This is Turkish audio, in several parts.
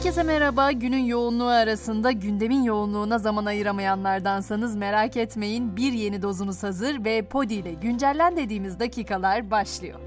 Herkese merhaba. Günün yoğunluğu arasında gündemin yoğunluğuna zaman ayıramayanlardansanız merak etmeyin. Bir yeni dozunuz hazır ve Podi ile güncellen dediğimiz dakikalar başlıyor.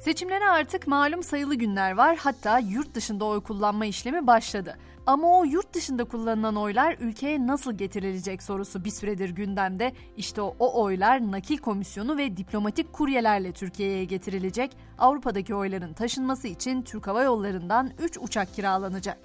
Seçimlere artık malum sayılı günler var. Hatta yurt dışında oy kullanma işlemi başladı. Ama o yurt dışında kullanılan oylar ülkeye nasıl getirilecek sorusu bir süredir gündemde. İşte o, oylar nakil komisyonu ve diplomatik kuryelerle Türkiye'ye getirilecek. Avrupa'daki oyların taşınması için Türk Hava Yolları'ndan 3 uçak kiralanacak.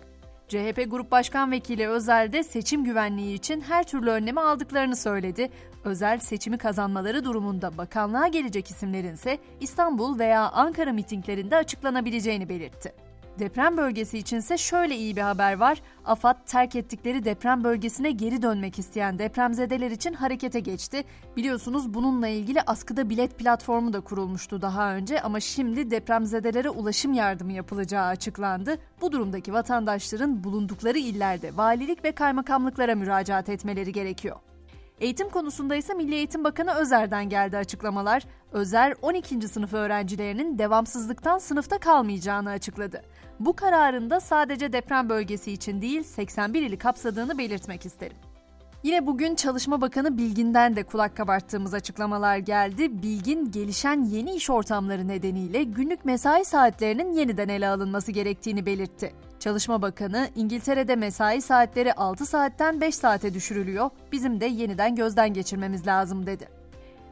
CHP Grup Başkan Vekili Özel de seçim güvenliği için her türlü önlemi aldıklarını söyledi. Özel seçimi kazanmaları durumunda bakanlığa gelecek isimlerin ise İstanbul veya Ankara mitinglerinde açıklanabileceğini belirtti. Deprem bölgesi içinse şöyle iyi bir haber var. AFAD terk ettikleri deprem bölgesine geri dönmek isteyen depremzedeler için harekete geçti. Biliyorsunuz bununla ilgili askıda bilet platformu da kurulmuştu daha önce ama şimdi depremzedelere ulaşım yardımı yapılacağı açıklandı. Bu durumdaki vatandaşların bulundukları illerde valilik ve kaymakamlıklara müracaat etmeleri gerekiyor. Eğitim konusunda ise Milli Eğitim Bakanı Özer'den geldi açıklamalar. Özer 12. sınıf öğrencilerinin devamsızlıktan sınıfta kalmayacağını açıkladı. Bu kararında sadece deprem bölgesi için değil 81 ili kapsadığını belirtmek isterim. Yine bugün Çalışma Bakanı Bilgin'den de kulak kabarttığımız açıklamalar geldi. Bilgin gelişen yeni iş ortamları nedeniyle günlük mesai saatlerinin yeniden ele alınması gerektiğini belirtti. Çalışma Bakanı İngiltere'de mesai saatleri 6 saatten 5 saate düşürülüyor. Bizim de yeniden gözden geçirmemiz lazım dedi.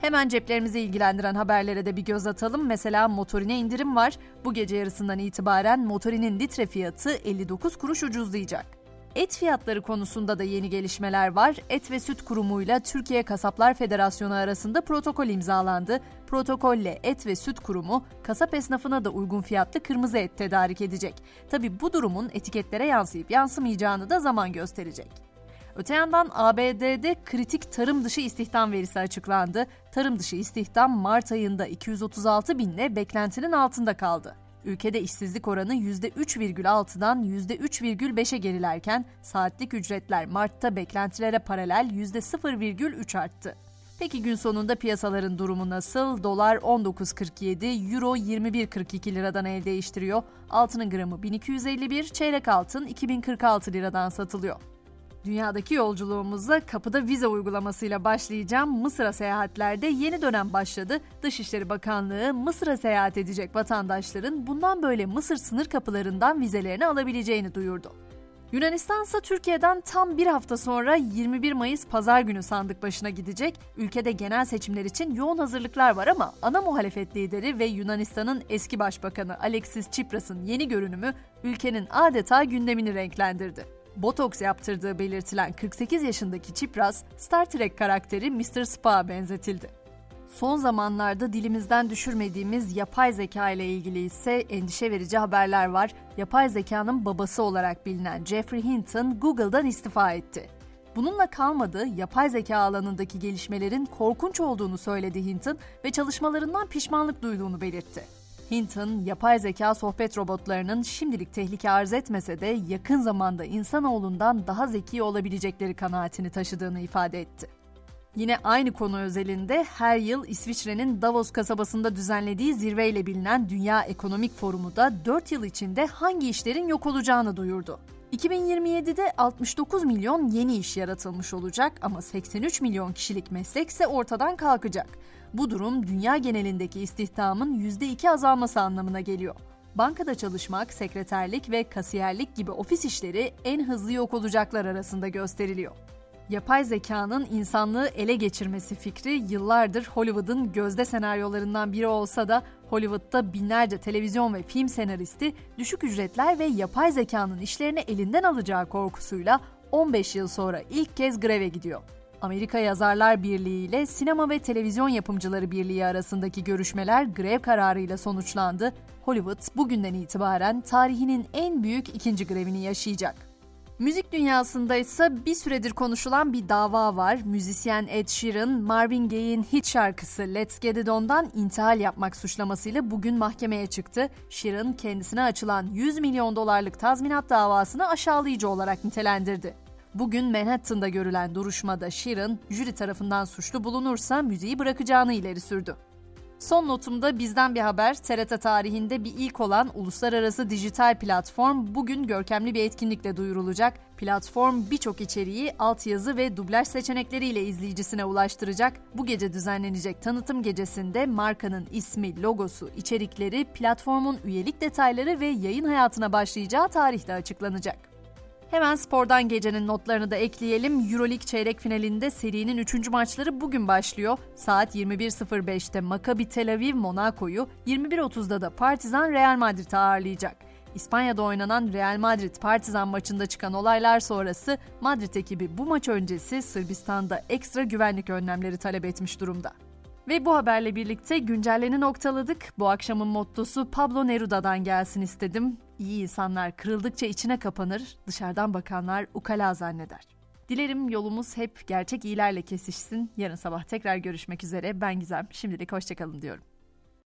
Hemen ceplerimizi ilgilendiren haberlere de bir göz atalım. Mesela motorine indirim var. Bu gece yarısından itibaren motorinin litre fiyatı 59 kuruş ucuzlayacak. Et fiyatları konusunda da yeni gelişmeler var. Et ve Süt Kurumu ile Türkiye Kasaplar Federasyonu arasında protokol imzalandı. Protokolle Et ve Süt Kurumu kasap esnafına da uygun fiyatlı kırmızı et tedarik edecek. Tabi bu durumun etiketlere yansıyıp yansımayacağını da zaman gösterecek. Öte yandan ABD'de kritik tarım dışı istihdam verisi açıklandı. Tarım dışı istihdam Mart ayında 236 binle beklentinin altında kaldı. Ülkede işsizlik oranı %3,6'dan %3,5'e gerilerken saatlik ücretler Mart'ta beklentilere paralel %0,3 arttı. Peki gün sonunda piyasaların durumu nasıl? Dolar 19.47, Euro 21.42 liradan el değiştiriyor. Altının gramı 1251, çeyrek altın 2046 liradan satılıyor. Dünyadaki yolculuğumuza kapıda vize uygulamasıyla başlayacağım. Mısır'a seyahatlerde yeni dönem başladı. Dışişleri Bakanlığı Mısır'a seyahat edecek vatandaşların bundan böyle Mısır sınır kapılarından vizelerini alabileceğini duyurdu. Yunanistan ise Türkiye'den tam bir hafta sonra 21 Mayıs pazar günü sandık başına gidecek. Ülkede genel seçimler için yoğun hazırlıklar var ama ana muhalefet lideri ve Yunanistan'ın eski başbakanı Alexis Tsipras'ın yeni görünümü ülkenin adeta gündemini renklendirdi. Botoks yaptırdığı belirtilen 48 yaşındaki Çipras, Star Trek karakteri Mr. Spock'a benzetildi. Son zamanlarda dilimizden düşürmediğimiz yapay zeka ile ilgili ise endişe verici haberler var. Yapay zekanın babası olarak bilinen Jeffrey Hinton Google'dan istifa etti. Bununla kalmadı, yapay zeka alanındaki gelişmelerin korkunç olduğunu söyledi Hinton ve çalışmalarından pişmanlık duyduğunu belirtti. Hinton, yapay zeka sohbet robotlarının şimdilik tehlike arz etmese de yakın zamanda insanoğlundan daha zeki olabilecekleri kanaatini taşıdığını ifade etti. Yine aynı konu özelinde her yıl İsviçre'nin Davos kasabasında düzenlediği zirveyle bilinen Dünya Ekonomik Forumu da 4 yıl içinde hangi işlerin yok olacağını duyurdu. 2027'de 69 milyon yeni iş yaratılmış olacak ama 83 milyon kişilik meslekse ortadan kalkacak. Bu durum dünya genelindeki istihdamın %2 azalması anlamına geliyor. Bankada çalışmak, sekreterlik ve kasiyerlik gibi ofis işleri en hızlı yok olacaklar arasında gösteriliyor. Yapay zekanın insanlığı ele geçirmesi fikri yıllardır Hollywood'un gözde senaryolarından biri olsa da Hollywood'da binlerce televizyon ve film senaristi düşük ücretler ve yapay zekanın işlerini elinden alacağı korkusuyla 15 yıl sonra ilk kez greve gidiyor. Amerika Yazarlar Birliği ile Sinema ve Televizyon Yapımcıları Birliği arasındaki görüşmeler grev kararıyla sonuçlandı. Hollywood bugünden itibaren tarihinin en büyük ikinci grevini yaşayacak. Müzik dünyasında ise bir süredir konuşulan bir dava var. Müzisyen Ed Sheeran, Marvin Gaye'in hit şarkısı Let's Get It On'dan intihal yapmak suçlamasıyla bugün mahkemeye çıktı. Sheeran kendisine açılan 100 milyon dolarlık tazminat davasını aşağılayıcı olarak nitelendirdi. Bugün Manhattan'da görülen duruşmada Sheeran, jüri tarafından suçlu bulunursa müziği bırakacağını ileri sürdü. Son notumda bizden bir haber. TRT tarihinde bir ilk olan uluslararası dijital platform bugün görkemli bir etkinlikle duyurulacak. Platform birçok içeriği altyazı ve dublaj seçenekleriyle izleyicisine ulaştıracak. Bu gece düzenlenecek tanıtım gecesinde markanın ismi, logosu, içerikleri, platformun üyelik detayları ve yayın hayatına başlayacağı tarihte açıklanacak. Hemen spordan gecenin notlarını da ekleyelim. Euroleague çeyrek finalinde serinin 3. maçları bugün başlıyor. Saat 21.05'te Maccabi Tel Aviv Monaco'yu, 21.30'da da Partizan Real Madrid'i ağırlayacak. İspanya'da oynanan Real Madrid Partizan maçında çıkan olaylar sonrası Madrid ekibi bu maç öncesi Sırbistan'da ekstra güvenlik önlemleri talep etmiş durumda. Ve bu haberle birlikte güncelleni noktaladık. Bu akşamın mottosu Pablo Neruda'dan gelsin istedim. İyi insanlar kırıldıkça içine kapanır, dışarıdan bakanlar ukala zanneder. Dilerim yolumuz hep gerçek iyilerle kesişsin. Yarın sabah tekrar görüşmek üzere. Ben Gizem. Şimdilik hoşçakalın diyorum.